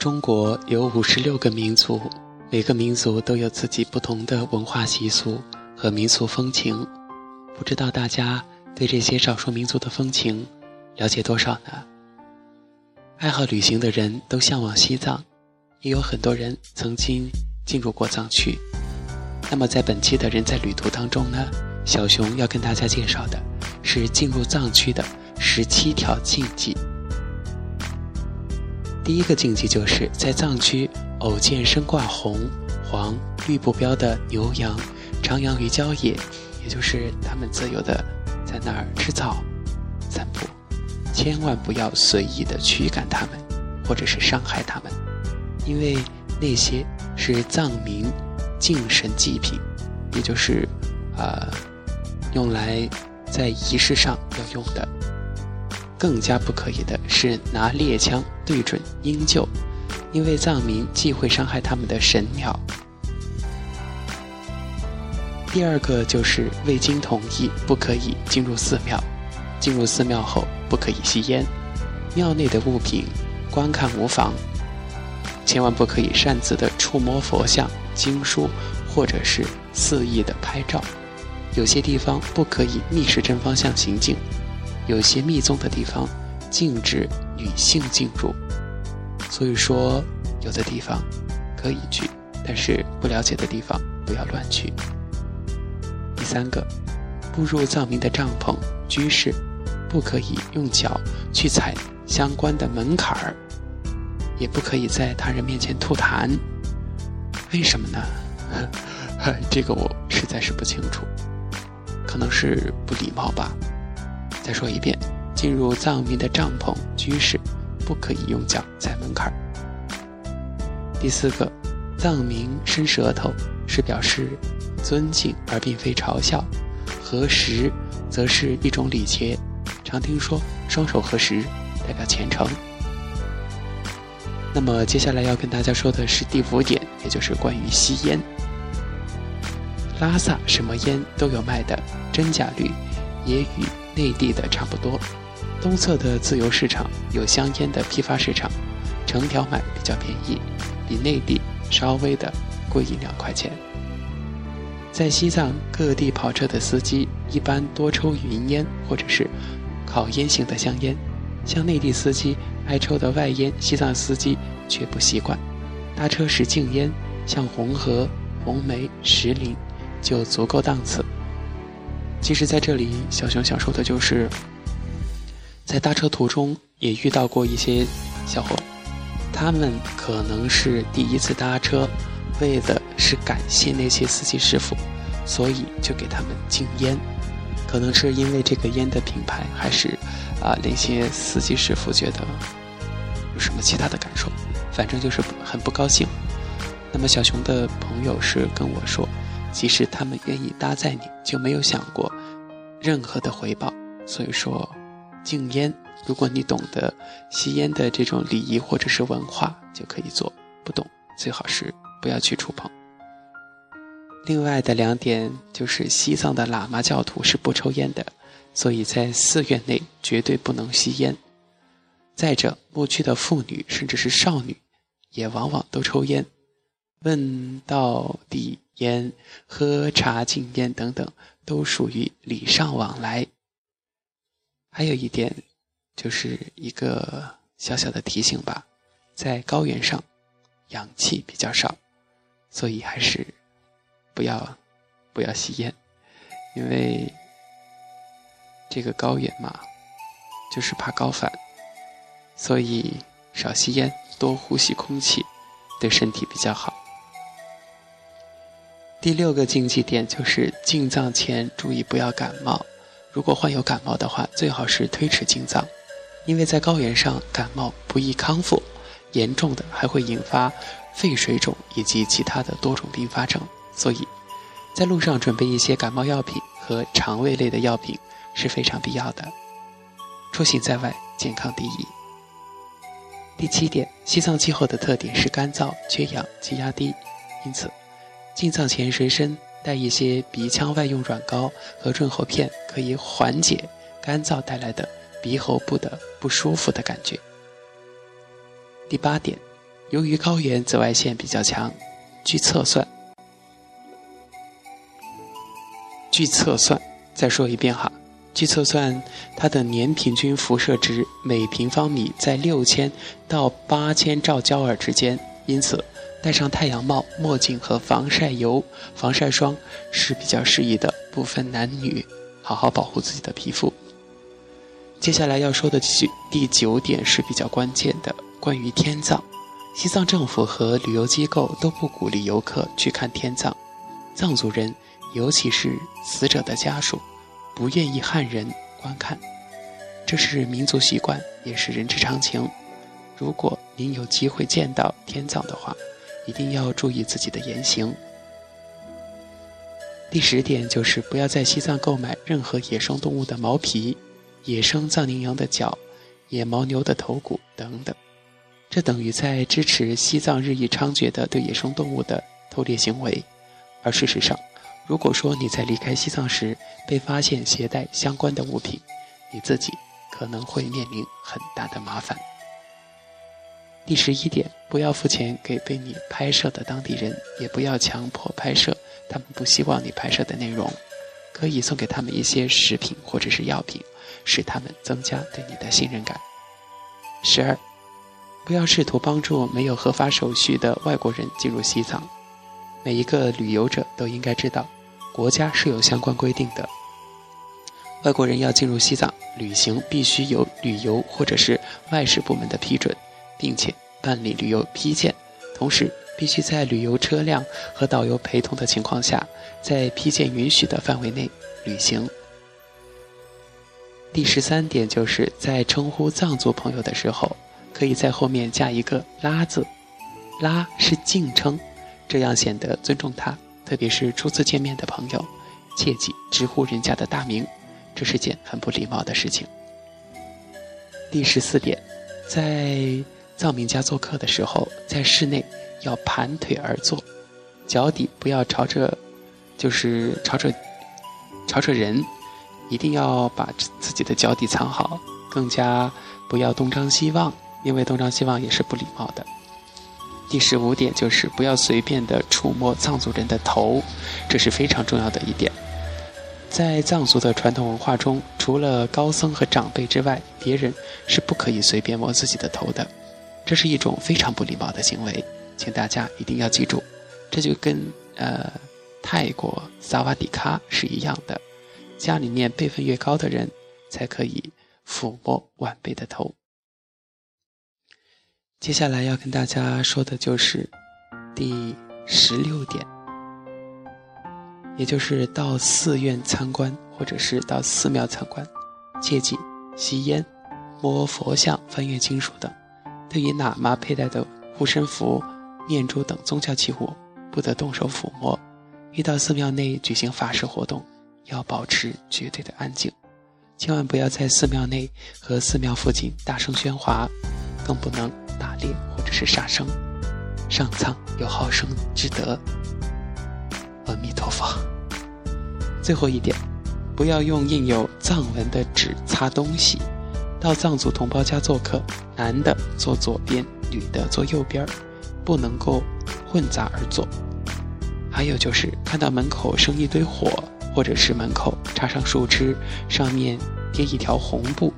中国有五十六个民族，每个民族都有自己不同的文化习俗和民俗风情。不知道大家对这些少数民族的风情了解多少呢？爱好旅行的人都向往西藏，也有很多人曾经进入过藏区。那么在本期的人在旅途当中呢，小熊要跟大家介绍的是进入藏区的十七条禁忌。第一个禁忌就是在藏区偶见身挂红、黄、绿布标的牛羊徜徉于郊野，也就是他们自由的在那儿吃草、散步，千万不要随意的驱赶它们，或者是伤害它们，因为那些是藏民敬神祭品，也就是啊用来在仪式上要用的。更加不可以的是拿猎枪对准鹰鹫，因为藏民忌讳伤害他们的神鸟。第二个就是未经同意不可以进入寺庙，进入寺庙后不可以吸烟，庙内的物品观看无妨，千万不可以擅自的触摸佛像、经书，或者是肆意的拍照。有些地方不可以逆时针方向行进。有些密宗的地方禁止女性进入，所以说有的地方可以去，但是不了解的地方不要乱去。第三个，步入藏民的帐篷、居室，不可以用脚去踩相关的门槛儿，也不可以在他人面前吐痰。为什么呢？这个我实在是不清楚，可能是不礼貌吧。再说一遍，进入藏民的帐篷、居室，不可以用脚踩门槛儿。第四个，藏民伸舌头是表示尊敬，而并非嘲笑；合十则是一种礼节，常听说双手合十代表虔诚。那么接下来要跟大家说的是第五点，也就是关于吸烟。拉萨什么烟都有卖的，真假率也与。内地的差不多，东侧的自由市场有香烟的批发市场，成条买比较便宜，比内地稍微的贵一两块钱。在西藏各地跑车的司机一般多抽云烟或者是烤烟型的香烟，像内地司机爱抽的外烟，西藏司机却不习惯。搭车时禁烟，像红河、红梅、石林就足够档次。其实，在这里，小熊想说的就是，在搭车途中也遇到过一些小伙，他们可能是第一次搭车，为的是感谢那些司机师傅，所以就给他们禁烟。可能是因为这个烟的品牌，还是啊那些司机师傅觉得有什么其他的感受，反正就是很不高兴。那么小熊的朋友是跟我说。即使他们愿意搭载你，就没有想过任何的回报。所以说，禁烟，如果你懂得吸烟的这种礼仪或者是文化，就可以做；不懂，最好是不要去触碰。另外的两点就是，西藏的喇嘛教徒是不抽烟的，所以在寺院内绝对不能吸烟。再者，牧区的妇女甚至是少女，也往往都抽烟。问到底。烟、喝茶、禁烟等等，都属于礼尚往来。还有一点，就是一个小小的提醒吧，在高原上，氧气比较少，所以还是不要不要吸烟，因为这个高原嘛，就是怕高反，所以少吸烟，多呼吸空气，对身体比较好。第六个禁忌点就是进藏前注意不要感冒，如果患有感冒的话，最好是推迟进藏，因为在高原上感冒不易康复，严重的还会引发肺水肿以及其他的多种并发症，所以，在路上准备一些感冒药品和肠胃类的药品是非常必要的。出行在外，健康第一。第七点，西藏气候的特点是干燥、缺氧、气压低，因此。进藏前随身带一些鼻腔外用软膏和润喉片，可以缓解干燥带来的鼻喉部的不舒服的感觉。第八点，由于高原紫外线比较强，据测算，据测算，再说一遍哈，据测算，它的年平均辐射值每平方米在六千到八千兆焦耳之间，因此戴上太阳帽、墨镜和防晒油、防晒霜是比较适宜的，不分男女，好好保护自己的皮肤。接下来要说的第第九点是比较关键的，关于天葬。西藏政府和旅游机构都不鼓励游客去看天葬，藏族人，尤其是死者的家属，不愿意汉人观看，这是民族习惯，也是人之常情。如果您有机会见到天葬的话，一定要注意自己的言行。第十点就是不要在西藏购买任何野生动物的毛皮、野生藏羚羊的角、野牦牛的头骨等等。这等于在支持西藏日益猖獗的对野生动物的偷猎行为，而事实上，如果说你在离开西藏时被发现携带相关的物品，你自己可能会面临很大的麻烦。第十一点，不要付钱给被你拍摄的当地人，也不要强迫拍摄他们不希望你拍摄的内容，可以送给他们一些食品或者是药品，使他们增加对你的信任感。十二。不要试图帮助没有合法手续的外国人进入西藏。每一个旅游者都应该知道，国家是有相关规定的。外国人要进入西藏旅行，必须有旅游或者是外事部门的批准，并且办理旅游批件，同时必须在旅游车辆和导游陪同的情况下，在批件允许的范围内旅行。第十三点就是在称呼藏族朋友的时候。可以在后面加一个“拉”字，“拉”是敬称，这样显得尊重他，特别是初次见面的朋友，切记直呼人家的大名，这是件很不礼貌的事情。第十四点，在藏民家做客的时候，在室内要盘腿而坐，脚底不要朝着，就是朝着朝着人，一定要把自己的脚底藏好，更加不要东张西望。因为东张西望也是不礼貌的。第十五点就是不要随便的触摸藏族人的头，这是非常重要的一点。在藏族的传统文化中，除了高僧和长辈之外，别人是不可以随便摸自己的头的，这是一种非常不礼貌的行为，请大家一定要记住。这就跟呃泰国萨瓦迪卡是一样的，家里面辈分越高的人才可以抚摸晚辈的头。接下来要跟大家说的就是第十六点，也就是到寺院参观或者是到寺庙参观，切记吸烟、摸佛像、翻阅经书等。对于喇嘛佩戴的护身符、念珠等宗教器物，不得动手抚摸。遇到寺庙内举行法事活动，要保持绝对的安静，千万不要在寺庙内和寺庙附近大声喧哗，更不能。打猎或者是杀生，上苍有好生之德。阿弥陀佛。最后一点，不要用印有藏文的纸擦东西。到藏族同胞家做客，男的坐左边，女的坐右边，不能够混杂而坐。还有就是看到门口生一堆火，或者是门口插上树枝，上面贴一条红布，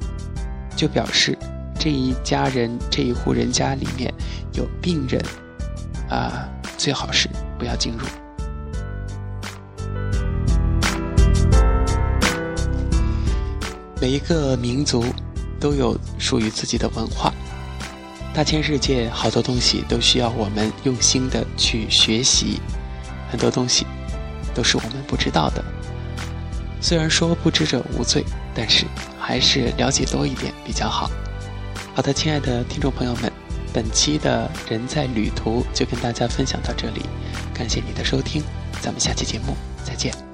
就表示。这一家人这一户人家里面有病人，啊，最好是不要进入。每一个民族都有属于自己的文化，大千世界好多东西都需要我们用心的去学习，很多东西都是我们不知道的。虽然说不知者无罪，但是还是了解多一点比较好。好的，亲爱的听众朋友们，本期的人在旅途就跟大家分享到这里，感谢你的收听，咱们下期节目再见。